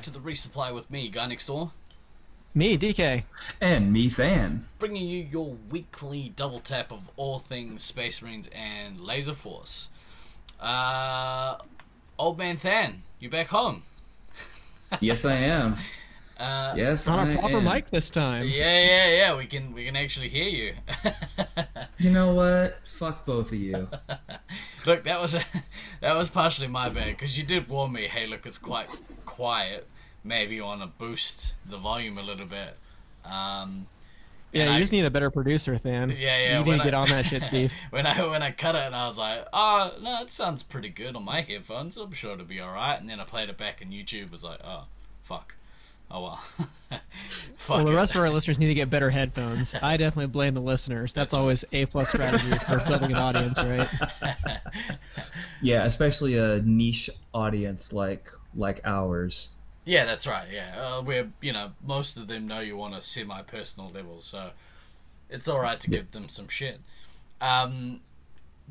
welcome back to the resupply with me, Guy Next Door, Me, DK. And me, Than. bringing you your weekly double tap of all things Space Marines and Laser Force. Uh, old man Than, you back home? Yes, I am. Uh, Yes, On a proper am. mic this time. Yeah, yeah, yeah. We can we can actually hear you. You know what? Fuck both of you. look, that was a, that was partially my bad because you did warn me. Hey, look, it's quite quiet. Maybe you want to boost the volume a little bit. Um, Yeah, you I- just need a better producer, Than. Yeah, yeah. You need when to I- get on that shit, Steve. when I when I cut it, and I was like, oh no, it sounds pretty good on my headphones. I'm sure it'll be all right. And then I played it back, and YouTube was like, oh fuck, oh well. fuck Well, the it. rest of our listeners need to get better headphones. I definitely blame the listeners. That's, That's always a plus strategy for building an audience, right? Yeah, especially a niche audience like like ours. Yeah, that's right. Yeah, uh, we're you know most of them know you on a semi-personal level, so it's all right to Yeah. give them some shit. Um,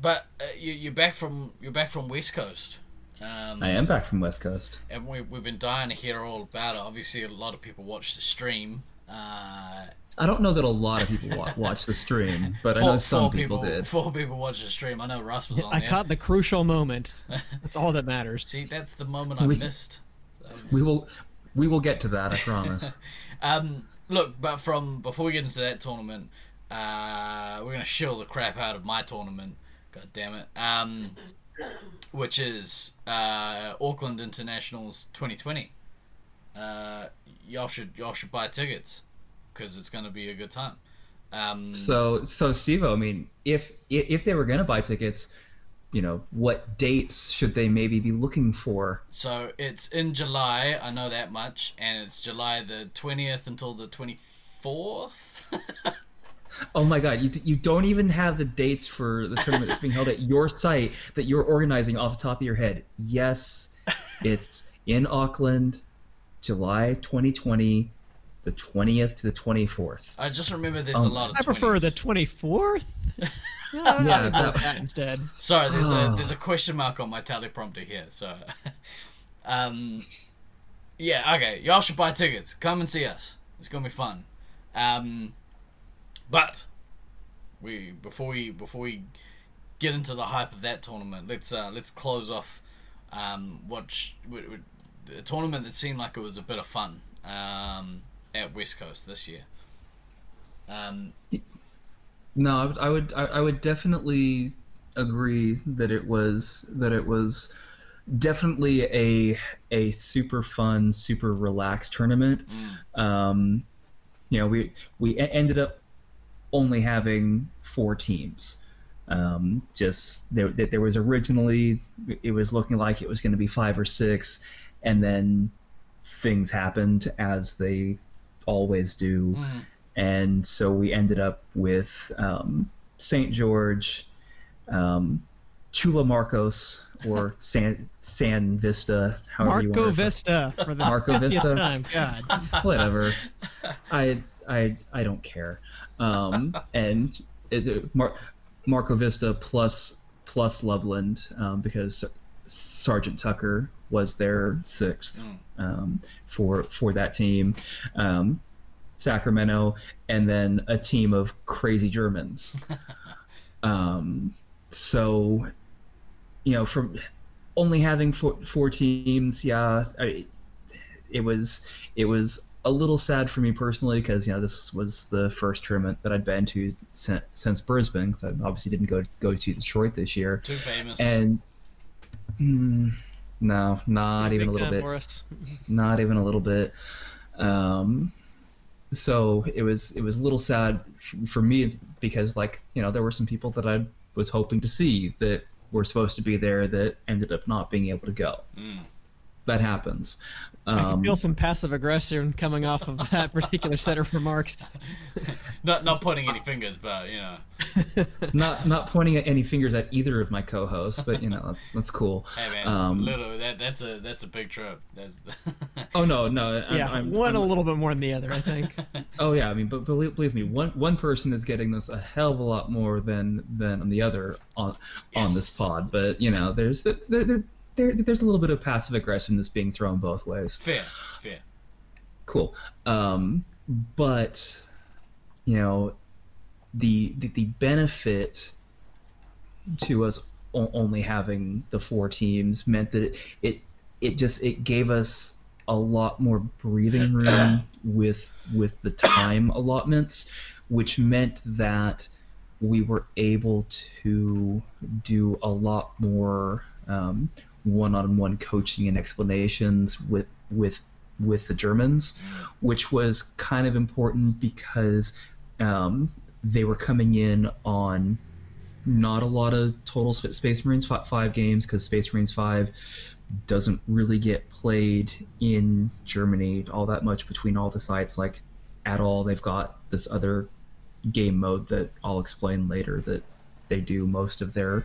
but uh, you, you're back from you're back from West Coast. Um, I am back from West Coast. and we, we've been dying to hear all about it. Obviously, a lot of people watch the stream. Uh, I don't know that a lot of people wa- watch the stream, but I know some people, did. Four people watch the stream. I know Russ was on I there. caught the crucial moment. That's all that matters. See, that's the moment I We- missed. We will we will get to that, I promise. Um, look, but from before we get into that tournament, uh, we're gonna shill the crap out of my tournament. God damn it. Um, which is uh, Auckland Internationals 2020. Uh, y'all should y'all should buy tickets because it's gonna be a good time. Um, so so Steve, I mean, if if if they were gonna buy tickets, you know, what dates should they maybe be looking for? So it's in July, I know that much, and it's July the 20th until the 24th. Oh my God, you, you don't even have the dates for the tournament that's being held at your site that you're organizing off the top of your head. Yes, it's in Auckland, July 2020, the 20th to the 24th. I just remember there's a Um, lot of I prefer the 24th. Yeah, Yeah, yeah that, that- that instead. Sorry, there's a there's a question mark on my teleprompter here. So, um, yeah, okay, y'all should buy tickets. Come and see us. It's gonna be fun. Um, but we before we before we get into the hype of that tournament, let's uh, let's close off um, what sh- w- w- a tournament that seemed like it was a bit of fun um, at West Coast this year. Um, No, I would, I would, I, would definitely agree that it was that it was definitely a a super fun, super relaxed tournament. mm, Um, you know, we we ended up only having four teams. Um, just there, there there was originally it was looking like it was going to be five or six, and then things happened as they always do mm, and so we ended up with um, St. George, um, Chula Marcos, or San San Vista, however you Marco want to Vista for the Marco Vista? time. God. whatever. I I I don't care. Um, and it, Mar- Marco Vista plus plus Loveland um, because Sergeant Tucker was their sixth mm. um, for for that team. Um, Sacramento, and then a team of crazy Germans. um, so, you know, from only having four, four teams, yeah, I, it was it was a little sad for me personally because you know this was the first tournament that I'd been to since, since Brisbane. 'cause I obviously didn't go go to Detroit this year, Too famous. and mm, no, not even a little bit not even a little bit. Um, so it was it was a little sad f- for me because like you know there were some people that I was hoping to see that were supposed to be there that ended up not being able to go. Mm. That happens. I can Um, feel some passive aggression coming off of that particular set of remarks. Not not pointing any fingers, but you know. not not pointing at any fingers at either of my co-hosts, but you know that's, that's cool. Hey man, Um, little that that's a that's a big trip. That's Oh no, no, I'm, yeah, I'm, one I'm- a little bit more than the other, I think. Oh yeah, I mean, but believe, believe me, one one person is getting this a hell of a lot more than than the other on on this pod. But you know, there's there there, there there, there's a little bit of passive aggressiveness being thrown both ways. Fair, fair. Cool. Um, but you know, the the, the benefit to us o- only having the four teams meant that it, it it just it gave us a lot more breathing room with with the time allotments, which meant that we were able to do a lot more um, one-on-one coaching and explanations with with with the Germans, which was kind of important because um, they were coming in on not a lot of total Space Marines fi- five games because Space Marines five doesn't really get played in Germany all that much between all the sites like at all. They've got this other game mode that I'll explain later that they do most of their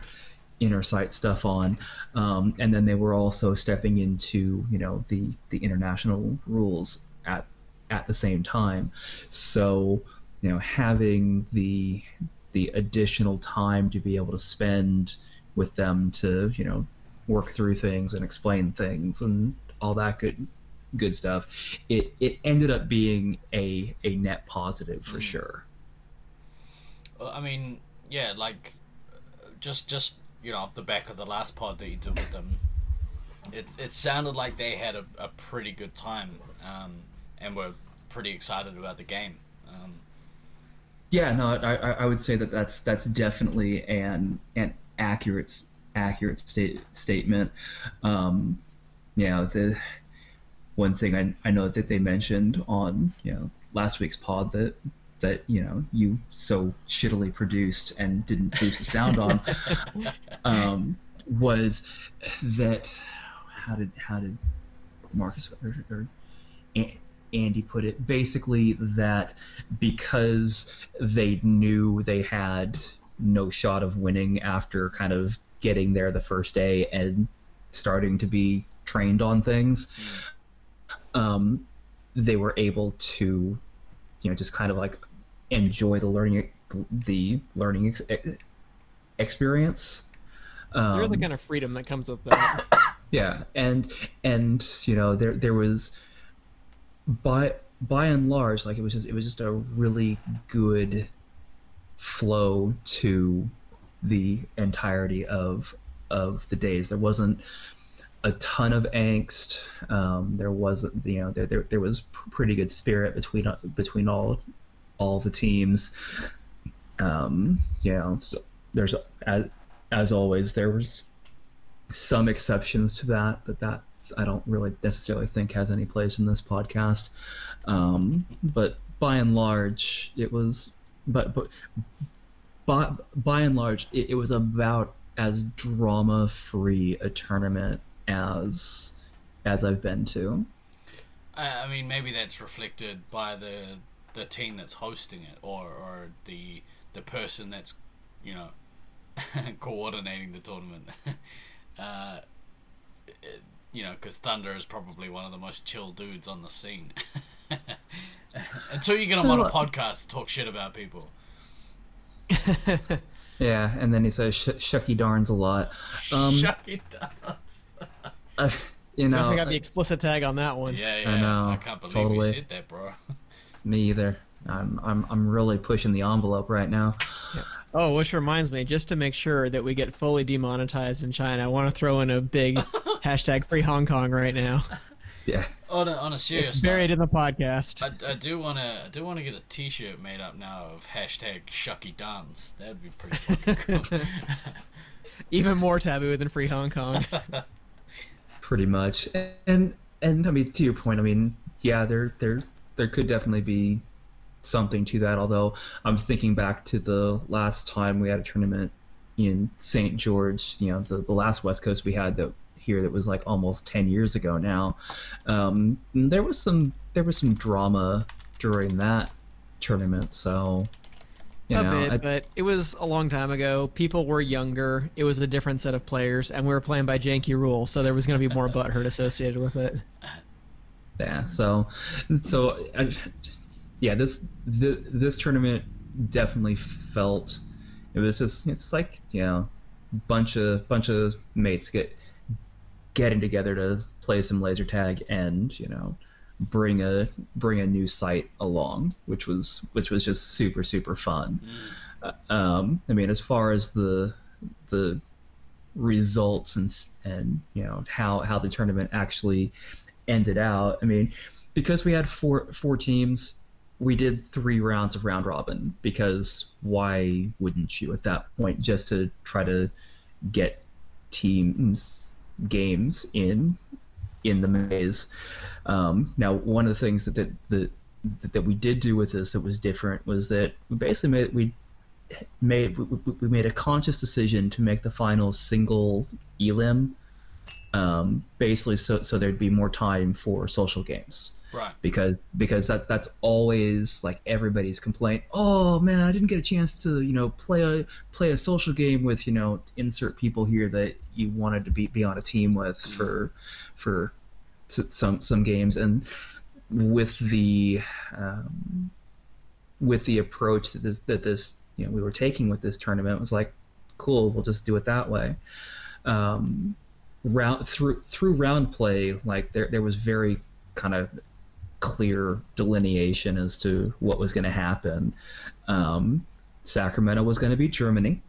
inner site stuff on, um, and then they were also stepping into you know the the international rules at at the same time. So you know having the the additional time to be able to spend with them to you know work through things and explain things and all that good good stuff it it ended up being a a net positive for Mm. sure Well, I mean, yeah, like just just you know off the back of the last pod that you did with them, it it sounded like they had a, a pretty good time, um, and were pretty excited about the game. Um, Yeah, no, I, I would say that that's that's definitely an an accurate accurate state statement. Um, you know, the one thing I I know that they mentioned on you know last week's pod that that you know you so shittily produced and didn't boost the sound on um, was that how did how did Marcus or, or Andy put it? Basically that because they knew they had no shot of winning after kind of getting there the first day and starting to be trained on things um, they were able to you know just kind of like enjoy the learning the learning ex- experience um, There's a kind of freedom that comes with that. yeah, and and you know there there was by by and large like it was just it was just a really good flow to the entirety of of the days. There wasn't a ton of angst. Um, there wasn't you know there, there there was pretty good spirit between between all all the teams. Um, you know, so there's as as always there was some exceptions to that, but that I don't really necessarily think has any place in this podcast. Um, but by and large, it was, but but by by and large, it, it was about as drama free a tournament as as I've been to. I, mean, maybe that's reflected by the the team that's hosting it, or or the the person that's you know coordinating the tournament. uh, it- you know, because Thunder is probably one of the most chill dudes on the scene. Until you get him on a podcast to talk shit about people. Yeah, and then he says sh- "shucky darns" a lot. Um, Shucky does. uh, you I know, I got the explicit tag on that one. Yeah, yeah. know, I can't believe totally. you said that, bro. me either. I'm I'm I'm really pushing the envelope right now. Oh, which reminds me, just to make sure that we get fully demonetized in China, I want to throw in a big hashtag free Hong Kong right now. Yeah. On a, on a serious It's note, buried in the podcast. I, I do want to I do want to get a T-shirt made up now of hashtag Shucky Dance. That'd be pretty fucking cool. Even more taboo than free Hong Kong. Pretty much. And and I mean to your point, I mean, yeah, there there there could definitely be something to that. Although I'm thinking back to the last time we had a tournament in St. George, you know, the the last West Coast we had that here that was like almost 10 years ago now. Um, there was some there was some drama during that tournament, so you a know, bit, I- but it was a long time ago. People were younger. It was a different set of players, and we were playing by janky rules, so there was going to be more butthurt associated with it. Yeah. So, so I, yeah, this the, this tournament definitely felt it was just it's like you know bunch of bunch of mates get getting together to play some laser tag and you know bring a bring a new site along, which was which was just super super fun. Uh, um, I mean, as far as the the results and and you know how how the tournament actually ended out. I mean, because we had four four teams, we did three rounds of round robin because why wouldn't you at that point just to try to get teams games in in the maze. Um, now, one of the things that that, that that we did do with this that was different was that we basically made we made we made a conscious decision to make the final single elim um, basically so so there'd be more time for social games Right. because because that that's always like everybody's complaint. Oh man i didn't get a chance to you know play a play a social game with you know insert people here that you wanted to be be on a team with for for some some games. And with the um, with the approach that this that this you know we were taking with this tournament was like cool we'll just do it that way. Um, round through through round play like there there was very kind of clear delineation as to what was going to happen. Um, Sacramento was going to beat Germany.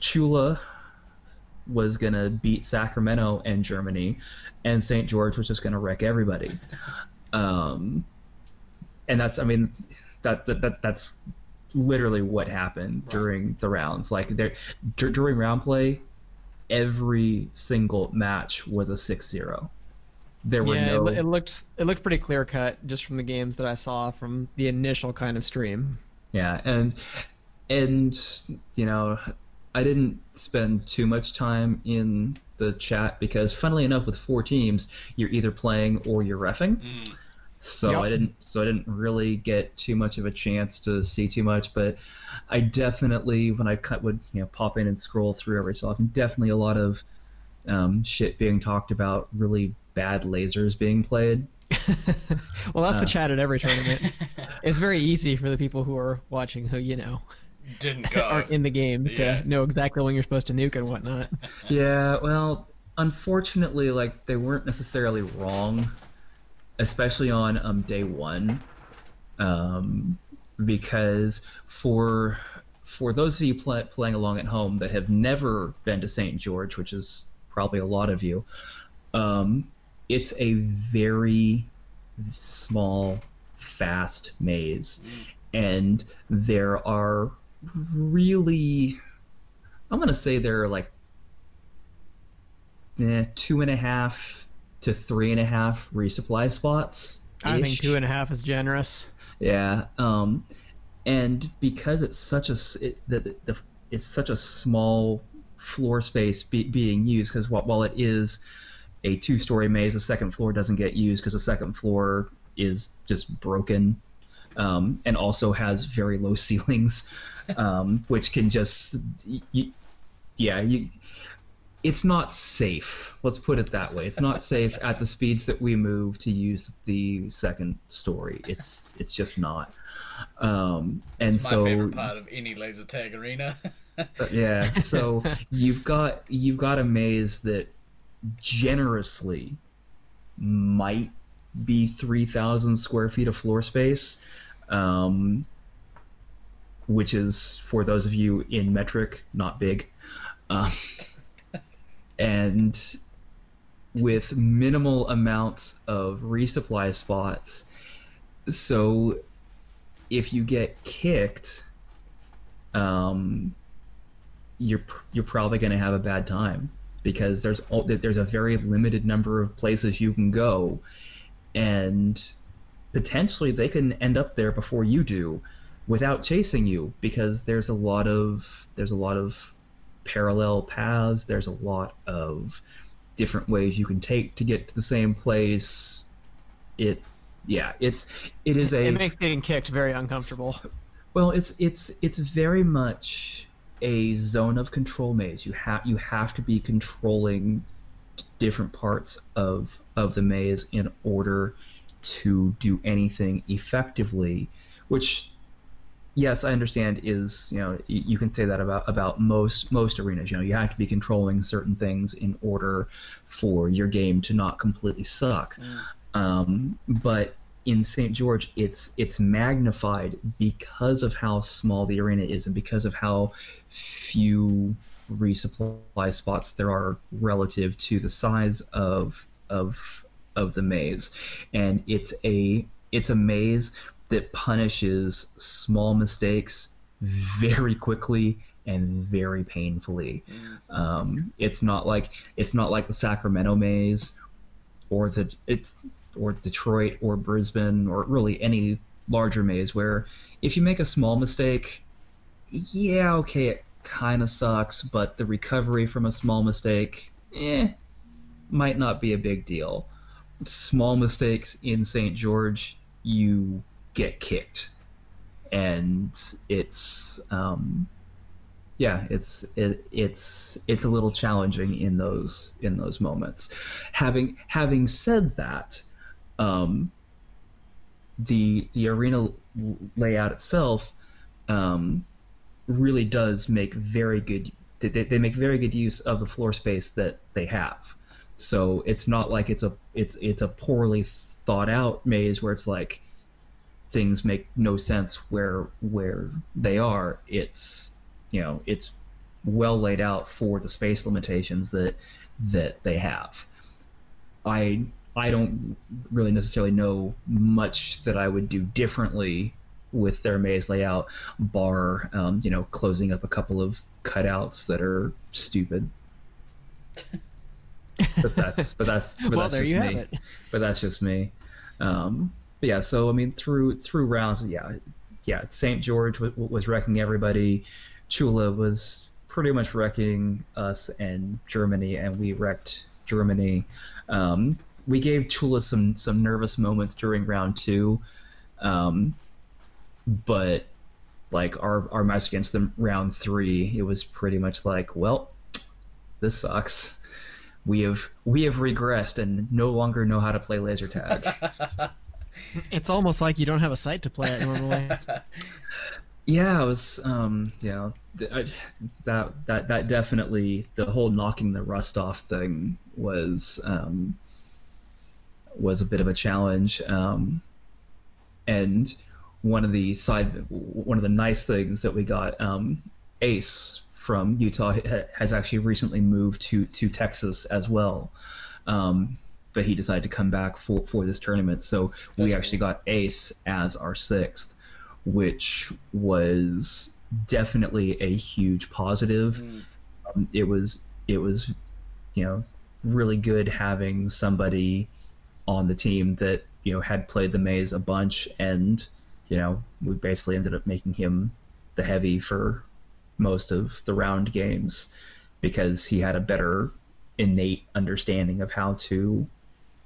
Chula was going to beat Sacramento and Germany, and St. George was just going to wreck everybody. Um, and that's, I mean, that, that, that that's literally what happened Right. during the rounds. Like there, dur- during round play, every single match was a 6-0. There were yeah, no it, it looked it looked pretty clear cut just from the games that I saw from the initial kind of stream. Yeah, and and you know, I didn't spend too much time in the chat because, funnily enough, with four teams, you're either playing or you're refing. Mm. So Yep. I didn't so I didn't really get too much of a chance to see too much, but I definitely when I cut would you know pop in and scroll through every so often, definitely a lot of um, shit being talked about, really bad lasers being played. well, that's Uh. the chat at every tournament. it's very easy for the people who are watching who you know Didn't go. are in the games Yeah. to know exactly when you're supposed to nuke and whatnot. Yeah, well, unfortunately, like they weren't necessarily wrong, especially on um, day one, um, because for for those of you pla playing along at home that have never been to St. George, which is probably a lot of you, um, it's a very small, fast maze, and there are really, I'm gonna say there are like eh, two and a half to three and a half resupply spots. I think two and a half is generous. Yeah. Um, and because it's such a it, the, the, it's such a small floor space be, being used because while it is a two-story maze, the second floor doesn't get used because the second floor is just broken, um, and also has very low ceilings, um, which can just y- y- yeah you. It's not safe. Let's put it that way. It's not safe at the speeds that we move to use the second story. It's it's just not. Um, and It's my so favorite part of any laser tag arena. uh, yeah, so you've got you've got a maze that generously might be three thousand square feet of floor space, um, which is for those of you in metric not big, um, and with minimal amounts of resupply spots. So if you get kicked, um, you're you're probably going to have a bad time because there's there's a very limited number of places you can go, and potentially they can end up there before you do, without chasing you because there's a lot of there's a lot of parallel paths. There's a lot of different ways you can take to get to the same place. It yeah, it's it is a It makes getting kicked very uncomfortable. well, it's it's it's very much a zone of control maze. You have you have to be controlling different parts of of the maze in order to do anything effectively, which yes, I understand. Is you know you can say that about about most most arenas. You know, you have to be controlling certain things in order for your game to not completely suck. Um, but in St. George, it's it's magnified because of how small the arena is and because of how few resupply spots there are relative to the size of of of the maze, and it's a it's a maze that punishes small mistakes very quickly and very painfully. Um, it's not like it's not like the Sacramento maze or the it's or Detroit or Brisbane or really any larger maze where if you make a small mistake, yeah, okay, it kind of sucks, but the recovery from a small mistake, eh, might not be a big deal. Small mistakes in St. George, you get kicked, and it's um, yeah, it's it, it's it's a little challenging in those in those moments. Having having said that, um, the the arena layout itself um, really does make very good. They, they make very good use of the floor space that they have. So it's not like it's a it's it's a poorly thought out maze where it's like things make no sense where where they are. It's you know it's well laid out for the space limitations that that they have. I I don't really necessarily know much that I would do differently with their maze layout, bar um, you know closing up a couple of cutouts that are stupid. but that's but that's but well, that's just me. But that's just me. Um, but yeah, so I mean through through rounds, yeah, yeah. St. George w- was wrecking everybody. Chula was pretty much wrecking us and Germany, and we wrecked Germany. Um, we gave Chula some some nervous moments during round two, um, but like our our match against them round three, it was pretty much like, well, this sucks. We have we have regressed and no longer know how to play laser tag. It's almost like you don't have a site to play it normally. Yeah, it was. Um, yeah, I, that that that definitely the whole knocking the rust off thing was um, was a bit of a challenge. Um, and one of the side, one of the nice things that we got, um, Ace from Utah has actually recently moved to to Texas as well. Um, but he decided to come back for for this tournament, so we That's actually got Ace as our sixth which was definitely a huge positive. Mm. Um, it was it was you know really good having somebody on the team that you know had played the maze a bunch and you know we basically ended up making him the heavy for most of the round games because he had a better innate understanding of how to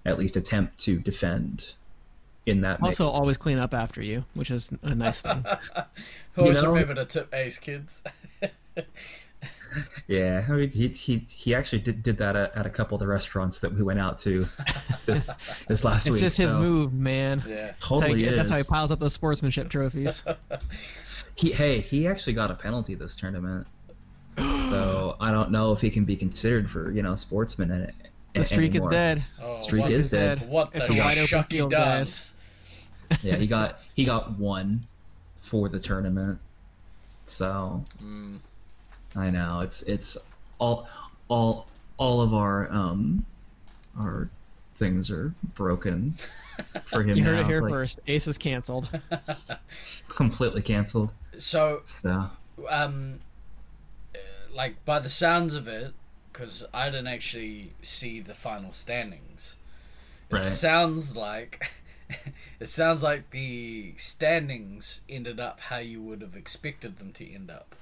at least attempt to defend in that maze. Also, always clean up after you, which is a nice thing. Always know- remember to tip Ace kids. Yeah, I mean, he he he actually did, did that at, at a couple of the restaurants that we went out to this this last It's week. It's just his move, man. yeah. That's how, Totally he, is. that's how he piles up those sportsmanship trophies. He hey, he actually got a penalty this tournament, so I don't know if he can be considered for you know sportsman. a- The streak anymore. is dead. Oh, Streak is dead. What It's the a wide open shucky field, dance? Yeah, he got he got one for the tournament. So Mm. I know it's it's all all all of our um our things are broken for him You heard now. it here like, first. Ace is canceled. Completely canceled. So, So um, uh, like by the sounds of it, because I didn't actually see the final standings. It Right. sounds like it sounds like the standings ended up how you would have expected them to end up.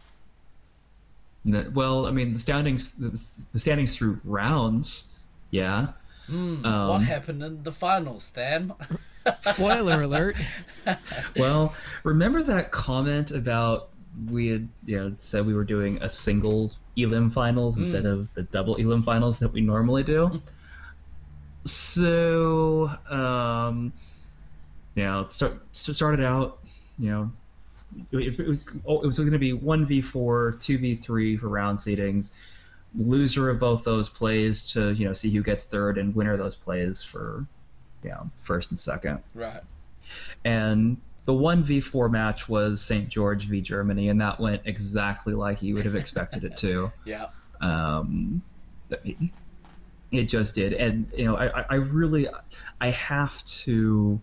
N- well, I mean the standings the, the standings through rounds, yeah. Hmm, what Um, happened in the finals, then? Spoiler alert. Well, remember that comment about we had you know said we were doing a single elim finals instead of the double elim finals that we normally do. so, um, you know, it start, it started out, you know, it, it was oh, it was going to be one v four, two v three for round seedings. Loser of both those plays to you know see who gets third, and winner of those plays for you know first and second. Right. And the one v four match was St. George v Germany, and that went exactly like you would have expected it to. Yeah. Um, it just did, and you know, I, I really, I have to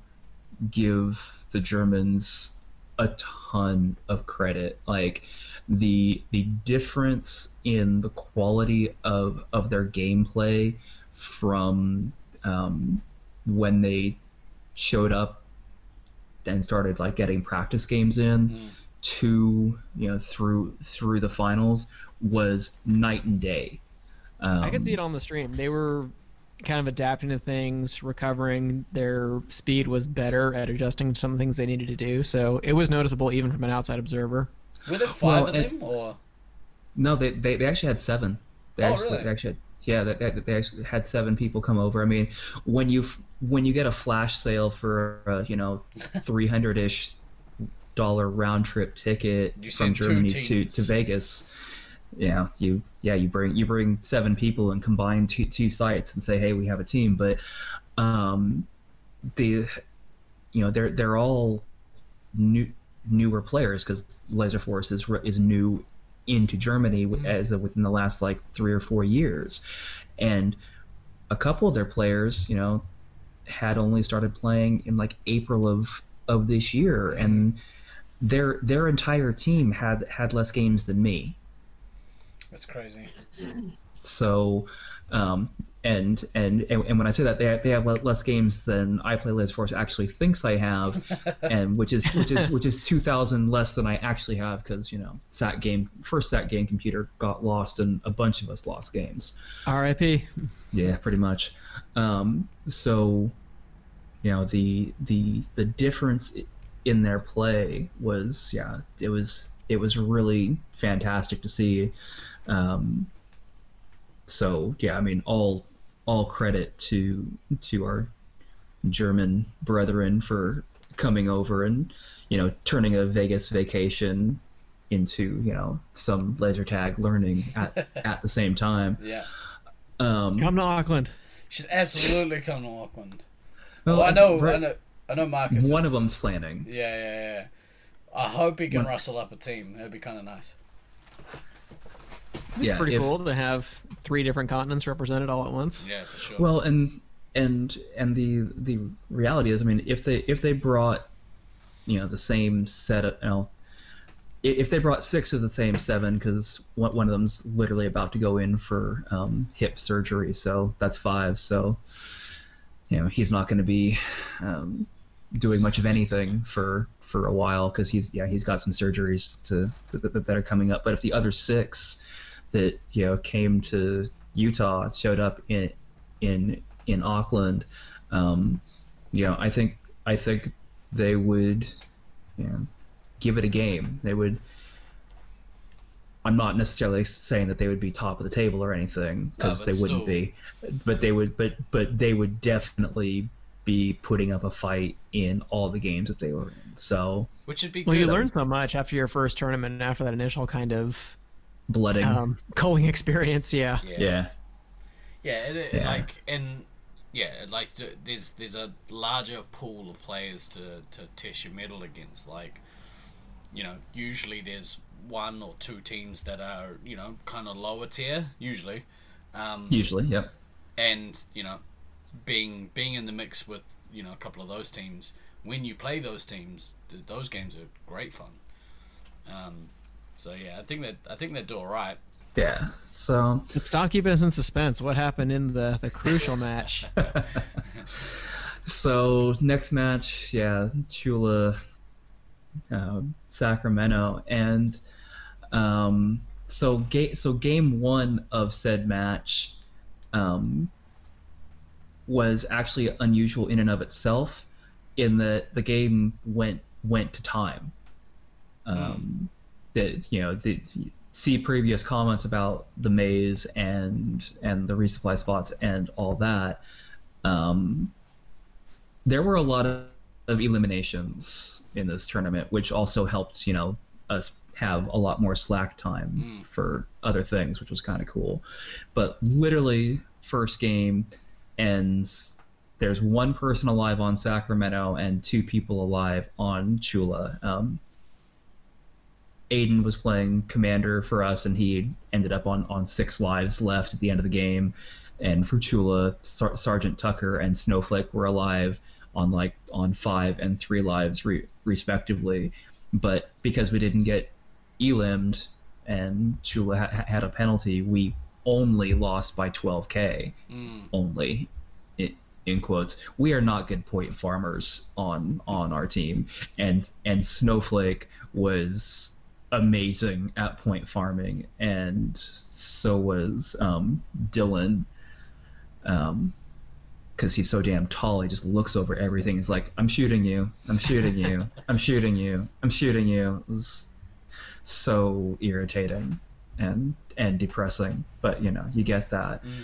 give the Germans a ton of credit. Like the the difference in the quality of of their gameplay from um, when they showed up and started like getting practice games in Mm. to you know through through the finals was night and day. Um, I could see it on the stream. They were kind of adapting to things, recovering. Their speed was better at adjusting to some things they needed to do. So it was noticeable even from an outside observer. Were there five Well, of and- them, or No, they, they, they actually had seven. They Oh, actually, really? they actually had, yeah, they, they, they actually had seven people come over. I mean, when you when you get a flash sale for uh, you know three hundred ish dollar round trip ticket You from Germany to, to Vegas, yeah, you yeah you bring you bring seven people and combine two two sites and say hey we have a team, but um, the you know they're they're all new newer players because Laser Force is is new into Germany w as of within the last like three or four years, and a couple of their players, you know, had only started playing in like April of of this year, and their their entire team had had less games than me. That's crazy. So, um, and, and and and when I say that, they have, they have less games than I play Laser Force actually thinks I have, and which is which is which is two thousand less than I actually have because you know sat game first sat game computer got lost and a bunch of us lost games. R.I.P. Yeah, pretty much. Um, so, you know, the the the difference in their play was yeah, it was it was really fantastic to see. Um, so yeah, I mean, all all credit to to our German brethren for coming over and you know turning a Vegas vacation into you know some laser tag learning at at the same time. Yeah. Um, Come to Auckland. Should absolutely come to Auckland. well, Well, I know, right- I know, I know. Marcus. One of them's planning. Yeah, yeah, yeah. I hope he can One- rustle up a team. That'd be kind of nice. Yeah, Pretty if- cool to have three different continents represented all at once. Yeah, for sure. Well, and and and the the reality is, I mean, if they if they brought, you know, the same set of, you know, if they brought six of the same seven, because one one of them's literally about to go in for um, hip surgery, so that's five. So, you know, he's not going to be um, doing much of anything for for a while because he's yeah he's got some surgeries to that, that, that are coming up. But if the other six that you know came to Utah showed up in in in Auckland, um, you know, I think I think they would, you know, give it a game. They would. I'm not necessarily saying that they would be top of the table or anything because but they wouldn't still. be, but they would. But but they would definitely be putting up a fight in all the games that they were in. So Which would be Well, good. you learn so much after your first tournament and after that initial kind of blooding. um, culling experience. Yeah. Yeah. yeah. Yeah, it, it, Yeah. like and yeah, like there's there's a larger pool of players to to test your mettle against. Like, you know, usually there's one or two teams that are you know kind of lower tier usually, um, Usually, yep. and you know, being being in the mix with you know a couple of those teams. When you play those teams, those games are great fun. Um, so yeah, I think that I think they do all right. Yeah. So But stop keeping us in suspense. What happened in the, the crucial match? so next match, yeah, Chula, uh, Sacramento, and um, so ga- so game one of said match um, was actually unusual in and of itself, in that the game went went to time. Um, that you know the see previous comments about the maze and and the resupply spots and all that. Um, there were a lot of of eliminations in this tournament, which also helped you know us have a lot more slack time Mm. for other things, which was kind of cool. But literally, first game ends. There's one person alive on Sacramento and two people alive on Chula. Um, Aiden was playing commander for us, and he ended up on, on six lives left at the end of the game. And for Chula, Sar- Sergeant Tucker and Snowflake were alive on like on five and three lives re- respectively. But because we didn't get elimed and Chula ha- had a penalty, we only lost by 12k. Mm. Only, in, in quotes. We are not good point farmers on on our team, and and Snowflake was amazing at point farming, and so was um, Dylan. Um, because he's so damn tall, he just looks over everything. He's like, "I'm shooting you. I'm shooting you. I'm shooting you. I'm shooting you." It was so irritating and and depressing, but you know, you get that. Mm.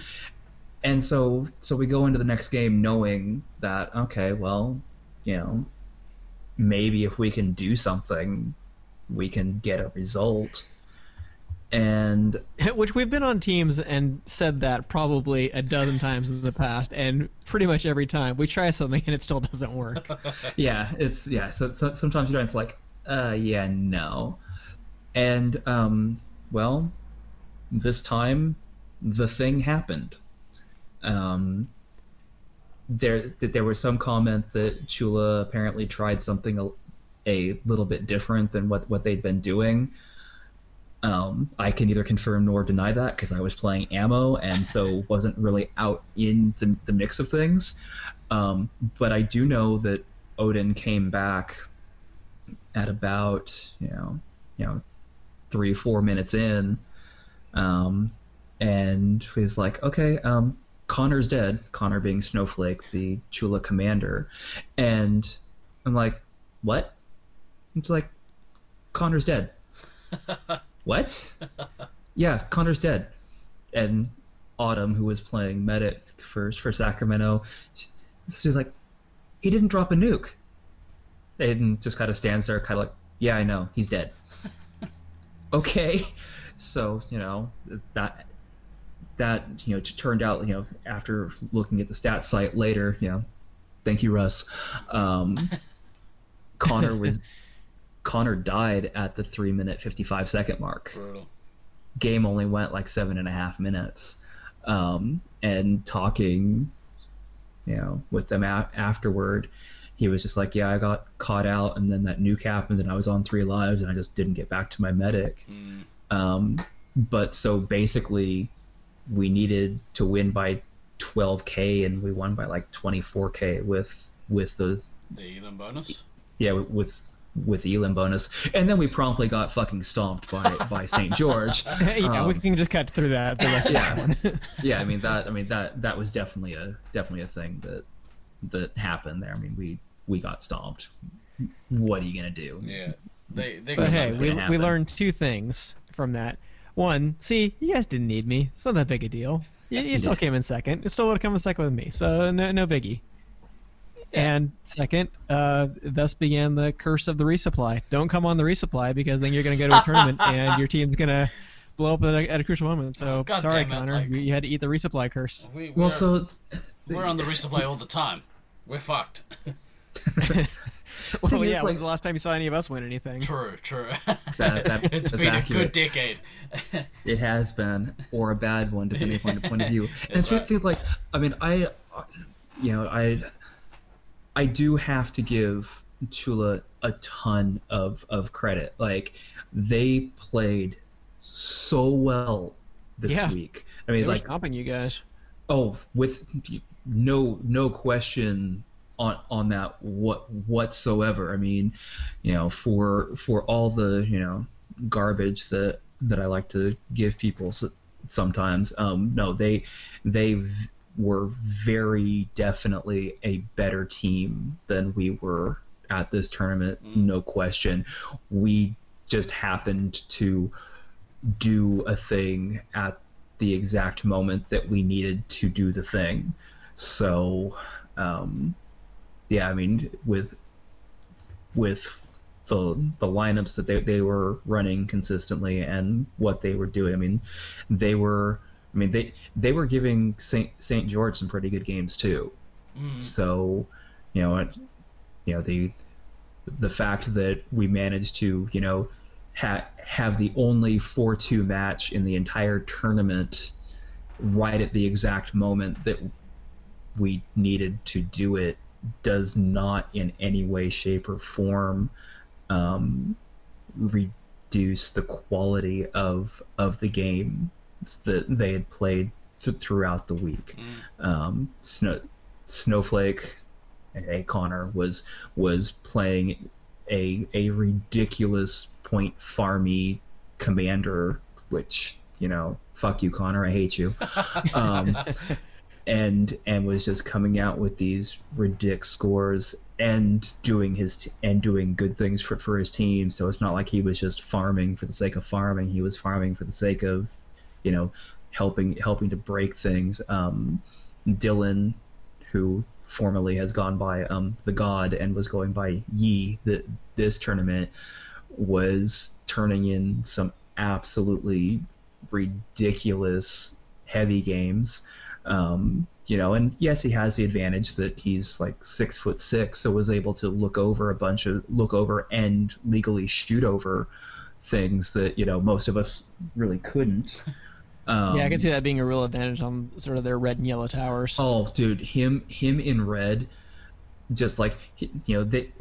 And so so we go into the next game knowing that okay, well, you know, maybe if we can do something, we can get a result. And Which we've been on teams and said that probably a dozen times in the past, and pretty much every time we try something and it still doesn't work. yeah, it's yeah. So, so sometimes you know it's like, uh, yeah, no, and um, well, this time the thing happened. Um, there that there was some comment that Chula apparently tried something a, little bit different than what what they'd been doing. Um, I can neither confirm nor deny that because I was playing ammo and so wasn't really out in the, the mix of things. Um, but I do know that Odin came back at about you know you know three four minutes in, um, and he's like, okay, um, Connor's dead. Connor being Snowflake, the Chula commander, and I'm like, what? It's like, Connor's dead. what? yeah, Connor's dead. And Autumn, who was playing medic for for Sacramento, she's like, he didn't drop a nuke. Aiden just kind of stands there, kind of like, yeah, I know, he's dead. okay, so you know that that you know t- turned out you know after looking at the stat site later, you know, thank you Russ. Um, Connor was Connor died at the three minute fifty five second mark Brutal. game only went like seven and a half minutes. Um, and talking, you know, with them a- afterward, he was just like, "Yeah, I got caught out, and then that nuke happened, and I was on three lives, and I just didn't get back to my medic." Mm. Um, but so basically, we needed to win by 12k, and we won by like 24k with with the The elim bonus. yeah with. With with elim bonus, and then we promptly got fucking stomped by by St. George. yeah, we Um, can just cut through that the rest Yeah. of that one. yeah, I mean that. I mean that. That was definitely a definitely a thing that that happened there. I mean we we got stomped. What are you gonna do? Yeah. They they But hey, gonna we, we learned two things from that. One, see, you guys didn't need me. It's not that big a deal. You, you still Yeah. came in second. It still would have come in second with me, so no, no biggie. And second, uh, thus began the curse of the resupply. Don't come on the resupply because then you're going to go to a tournament and your team's going to blow up at a, at a crucial moment. So God sorry, it, Connor, like- you, you had to eat the resupply curse. we, we're, Well, so we're on the resupply all the time. We're fucked. Well, Thing yeah. like- When's the last time you saw any of us win anything? true, true. That- that- it's that's been a good decade. it has been or a bad one depending on the point of view. And That's I right. like I mean I, you know I, I do have to give Chula a ton of of credit. Like they played so well this Yeah. week. I mean They like stomping you guys. Oh, with no no question on on that what whatsoever. I mean, you know, for for all the you know garbage that that I like to give people sometimes. Um, no, they they v- were very definitely a better team than we were at this tournament. Mm. No question. We just happened to do a thing at the exact moment that we needed to do the thing. So, um, yeah, I mean, with with the the lineups that they, they were running consistently and what they were doing. I mean, they were I mean they they were giving Saint Saint George some pretty good games too. Mm. So, you know, it- you know the the fact that we managed to you know ha- have the only four two match in the entire tournament right at the exact moment that we needed to do it does not in any way shape or form um, reduce the quality of of the game that they had played th- throughout the week Mm. um, Snow, Snowflake, hey Connor was was playing a a ridiculous point farmy commander, which you know, fuck you, Connor, I hate you, um, and and was just coming out with these ridiculous scores and doing his t- and doing good things for for his team. So it's not like he was just farming for the sake of farming. He was farming for the sake of, you know, helping helping to break things. Um, Dylan, who formerly has gone by um, the God and was going by Yi the, this tournament, was turning in some absolutely ridiculous heavy games. Um, you know, and yes, he has the advantage that he's like six foot six, so was able to look over a bunch of look over and legally shoot over things that you know most of us really couldn't. Um, yeah, I can see that being a real advantage on sort of their red and yellow towers. Oh, dude, him him in red, just like you know they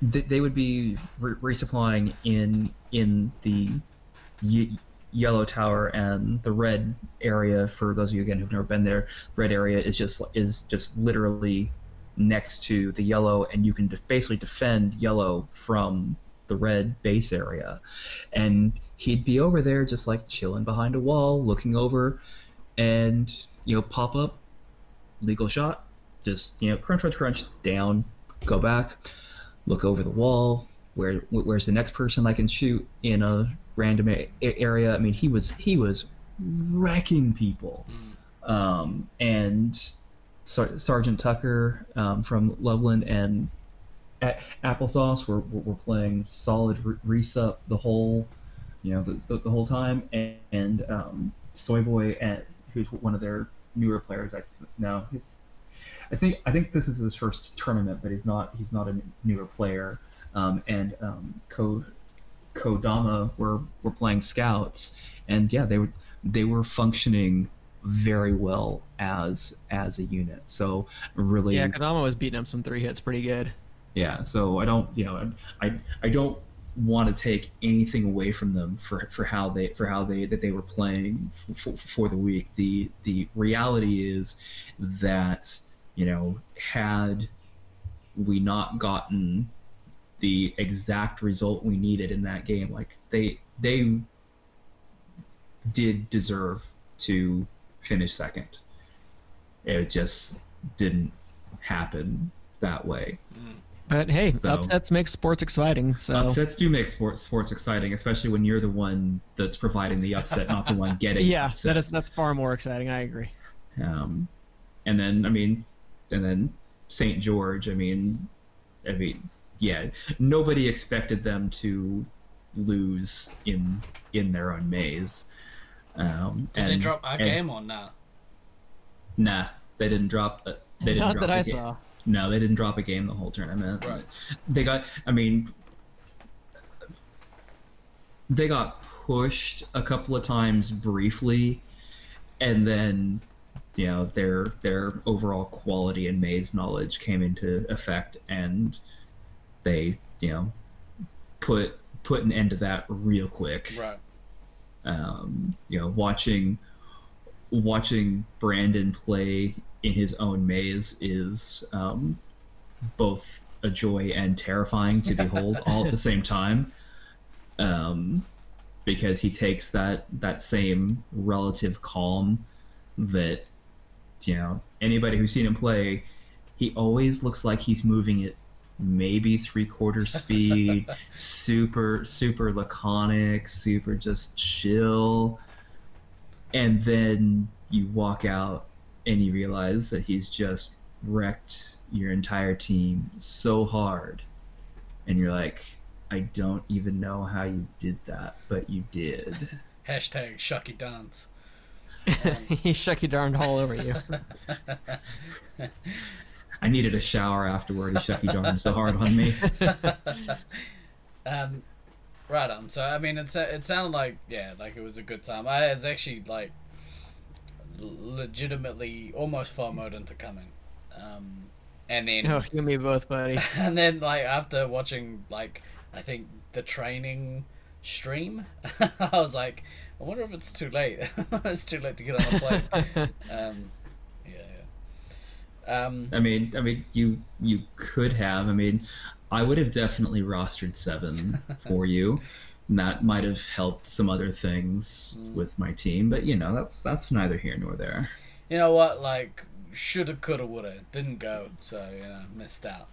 they, they would be re- resupplying in in the ye- yellow tower and the red area. For those of you again who've never been there, red area is just is just literally next to the yellow, and you can de- basically defend yellow from the red base area. And he'd be over there just like chilling behind a wall, looking over, and you know pop up, legal shot, just you know crunch crunch crunch down, go back, look over the wall. Where where's the next person I can shoot in a random a- area? I mean, he was he was wrecking people. Mm. Um, and Sar- Sergeant Tucker um, from Loveland and a- Applesauce were, were, were playing solid re- resup the whole, you know, the, the, the whole time. And, and um, Soy Boy, and, who's one of their newer players, I no, he's, I think I think this is his first tournament, but he's not he's not a newer player. Um, and um, Ko Kodama were were playing scouts, and yeah, they were they were functioning very well as as a unit. So really, Yeah, Kodama was beating up some three hits pretty good. yeah. So I don't, you know, I I don't want to take anything away from them for, for how they for how they that they were playing for, for the week. The the reality is that you know had we not gotten the exact result we needed in that game, like they they did deserve to finish second. It just didn't happen that way. Mm. But hey, So- upsets make sports exciting. So Upsets do make sports sports exciting, especially when you're the one that's providing the upset, not the one getting. the yeah, upset. that is that's far more exciting. I agree. Um, and then I mean, and then St. George. I mean, I mean, yeah, nobody expected them to lose in in their own maze. Um, Did and, they drop a and- game or nah? Nah, they didn't drop. A, they didn't Not drop that a I game. saw. No, they didn't drop a game the whole tournament. Right. They got. I mean, they got pushed a couple of times briefly, and then you know their their overall quality and maze knowledge came into effect, and they you know put put an end to that real quick Right. um, you know, watching watching Brandon play in his own maze is um, both a joy and terrifying to behold all at the same time. Um, because he takes that that same relative calm that you know anybody who's seen him play, he always looks like he's moving at maybe three quarter speed, super super laconic, super just chill, and then you walk out and you realize that he's just wrecked your entire team so hard and you're like, I don't even know how you did that, but you did. Hashtag Shucky Dance. he shook you darned all over you. I needed a shower afterward. He shucky darned so hard on me. um, right on. So I mean, it's it sounded like yeah, like it was a good time. I was actually like legitimately almost FOMOed into coming. Um, and then Oh, you me both, buddy. and then like after watching like I think the training stream, I was like, I wonder if it's too late. it's too late to get on a plane. um, yeah, yeah. Um, I mean, I mean, you you could have. I mean, I would have definitely rostered seven for you. And that might have helped some other things Mm. with my team, but you know, that's that's neither here nor there. you know what? Like, shoulda, coulda, woulda. Didn't go, so you know, missed out.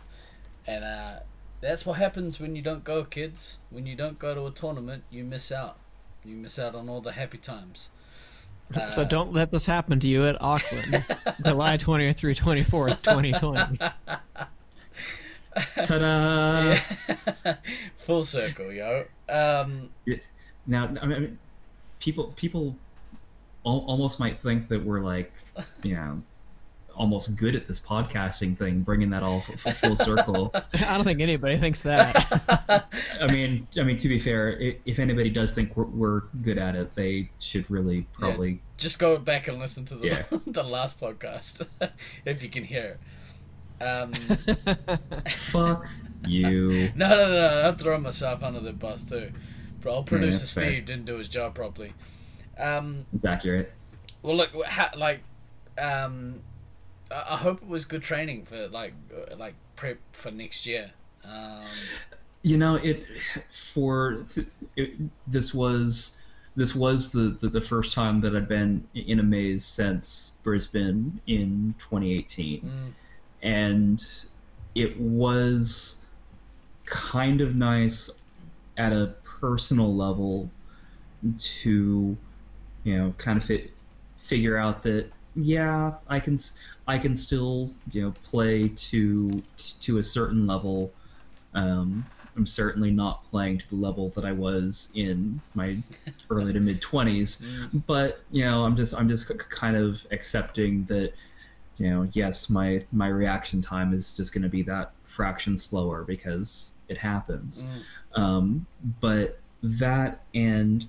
And uh, that's what happens when you don't go, kids. When you don't go to a tournament, you miss out. You miss out on all the happy times. so Uh, don't let this happen to you at Auckland, July 20th through 24th, 2020. Ta-da! Full circle, yo. Um, Now, I mean, people people al- almost might think that we're like, you know, almost good at this podcasting thing, bringing that all f- f- full circle. I don't think anybody thinks that. I mean, I mean, to be fair, i- if anybody does think we're, we're good at it, they should really probably. just go back and listen to the Yeah. the last podcast if you can hear. Um, Fuck you. no, no, no, no, I'm throwing myself under the bus too. Bro, producer that's fair. Steve didn't do his job properly. Um, It's accurate. well, look, ha, like, um, I, I hope it was good training for like, uh, like prep for next year. Um, You know, it for it, this was this was the, the the first time that I'd been in a maze since Brisbane in 2018. mm, and it was kind of nice at a personal level to you know kind of fit, figure out that yeah I can I can still you know play to to a certain level. Um, I'm certainly not playing to the level that I was in my early to mid 20s mm, but you know i'm just i'm just kind of accepting that you know yes my my reaction time is just going to be that fraction slower because it happens mm, um, but that and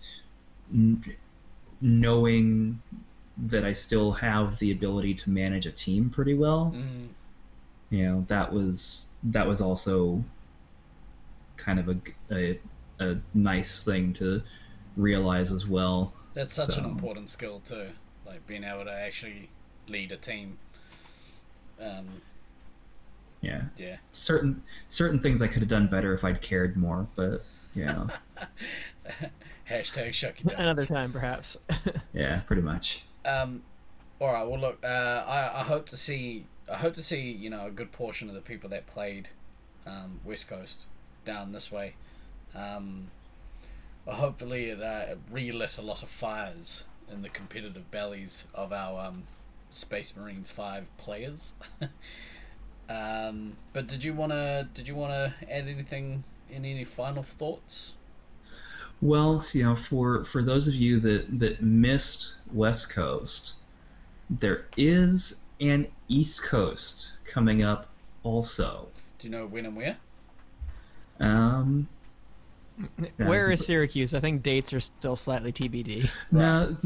n- knowing that i still have the ability to manage a team pretty well mm. you know that was that was also kind of a, a, a nice thing to realize as well That's such an important skill too, like being able to actually lead a team. Um, yeah yeah. certain certain things I could have done better if I'd cared more, but you know, Hashtag Shucky Dance. Another time, perhaps. yeah, pretty much. Um, all right. Well, look. Uh, I I hope to see. I hope to see you know a good portion of the people that played um, West Coast down this way. Um, well, hopefully it uh, relit a lot of fires in the competitive bellies of our um, Space Marines Five players. um, but did you wanna did you wanna add anything? Any any final thoughts? Well, you know, for for those of you that that missed West Coast, there is an East Coast coming up also. Do you know when and where? Um, Where is Syracuse? I think dates are still slightly TBD. no,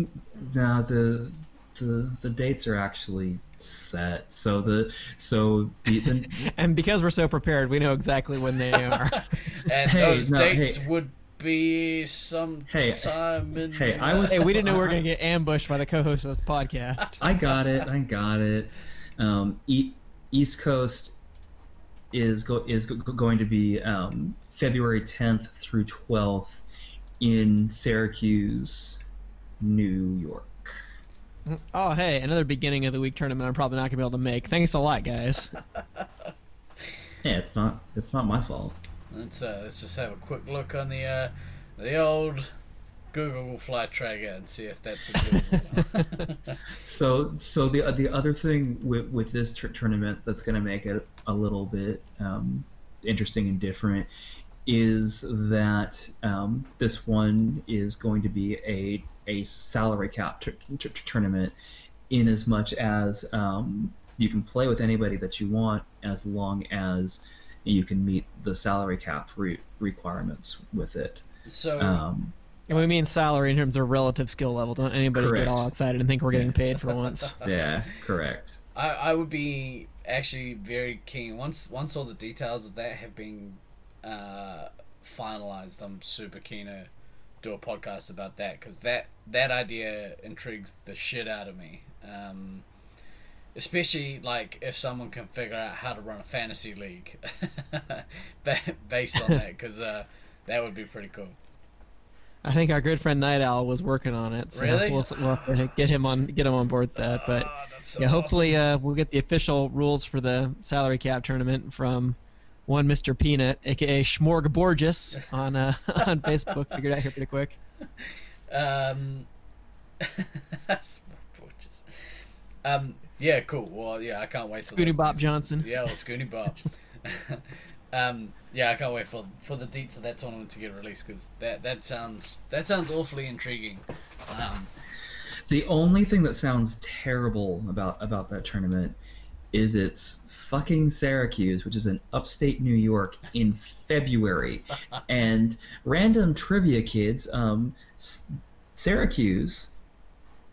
no, the the the dates are actually set. So the so the, the And because we're so prepared, we know exactly when they are. And Hey, those no, dates hey. would be some Hey, time in hey, the- I was- hey, we didn't know we were going to get ambushed by the co-host of this podcast. I got it. I got it. Um, e- East Coast is go- is go- going to be um, February 10th through 12th in Syracuse, New York. Oh, hey, another beginning of the week tournament I'm probably not going to be able to make. Thanks a lot, guys. Yeah, it's not it's not my fault. Let's uh, let's just have a quick look on the uh, the old Google Flight Tracker and see if that's a good one. So so the the other thing with with this tur- tournament that's going to make it a little bit um, interesting and different is that um, this one is going to be a a salary cap t- t- tournament, in as much as um, you can play with anybody that you want as long as you can meet the salary cap re- requirements with it. So Um, And we mean salary in terms of relative skill level. Don't anybody Correct. get all excited and think we're getting paid for once. yeah, correct. I, I would be actually very keen once once all the details of that have been uh, finalized. I'm super keen to do a podcast about that because that that idea intrigues the shit out of me. Um, especially like if someone can figure out how to run a fantasy league based on that because uh, that would be pretty cool. I think our good friend Night Owl was working on it. So Really? We'll, we'll get him on get him on board with that. But that's so yeah, hopefully awesome. uh, we'll get the official rules for the salary cap tournament from one Mr. Peanut, aka Schmorgaborges, on uh, on Facebook. Figured out here pretty quick. Um, gorgeous. Um, yeah, cool. Well, yeah, I can't wait. till Scooty those Bob deets- Johnson. Yeah, or Scooty Bob. um, yeah, I can't wait for for the deets of that tournament to get released because that that sounds that sounds awfully intriguing. Um, The only thing that sounds terrible about about that tournament is it's fucking Syracuse, which is in upstate New York in February, and random trivia kids. Um, Syracuse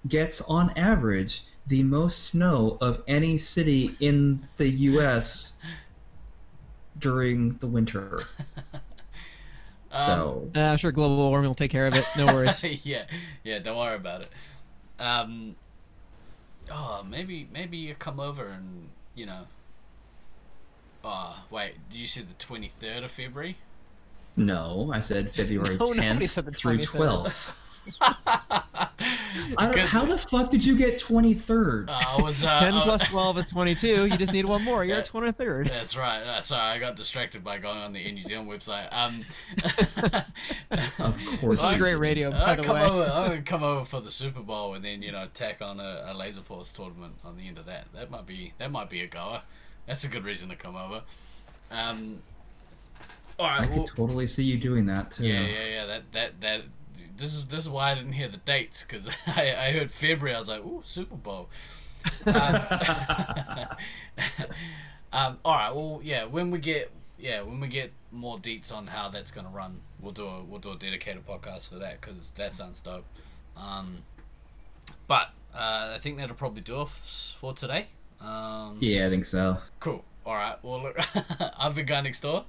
gets on average the most snow of any city in the U.S. during the winter. um, So Uh, sure global warming will take care of it. No worries. yeah, yeah, don't worry about it. Um, oh, maybe maybe you come over and you know. Oh wait, did you say the twenty third of February? no, I said February No, 10th said the through 23rd. 12th. I don't, how the fuck did you get 23rd? Uh, I was uh, 10 uh, plus 12 is 22. You just need one more. You're at 23rd. That's right. Uh, sorry, I got distracted by going on the Air New Zealand website. Um, Of course. This is you great radio, by I the come way. over. I would come over for the Super Bowl and then you know tack on a, a Laser Force tournament on the end of that. That might be that might be a goer. That's a good reason to come over. Um, all I right. could Well, too see you doing that too. yeah, yeah, yeah. That that that. This is this is why I didn't hear the dates because I, I heard February. I was like, ooh, Super Bowl. Um, um, all right. Well, yeah. When we get yeah, when we get more deets on how that's gonna run, we'll do a we'll do a dedicated podcast for that because that sounds dope. Um, but uh, I think that'll probably do it for today. Um, Yeah, I think so. Cool. All right. Well, look, I've been guy next door.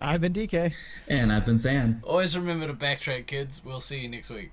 I've been DK. And I've been Than. Always remember to backtrack, kids. We'll see you next week.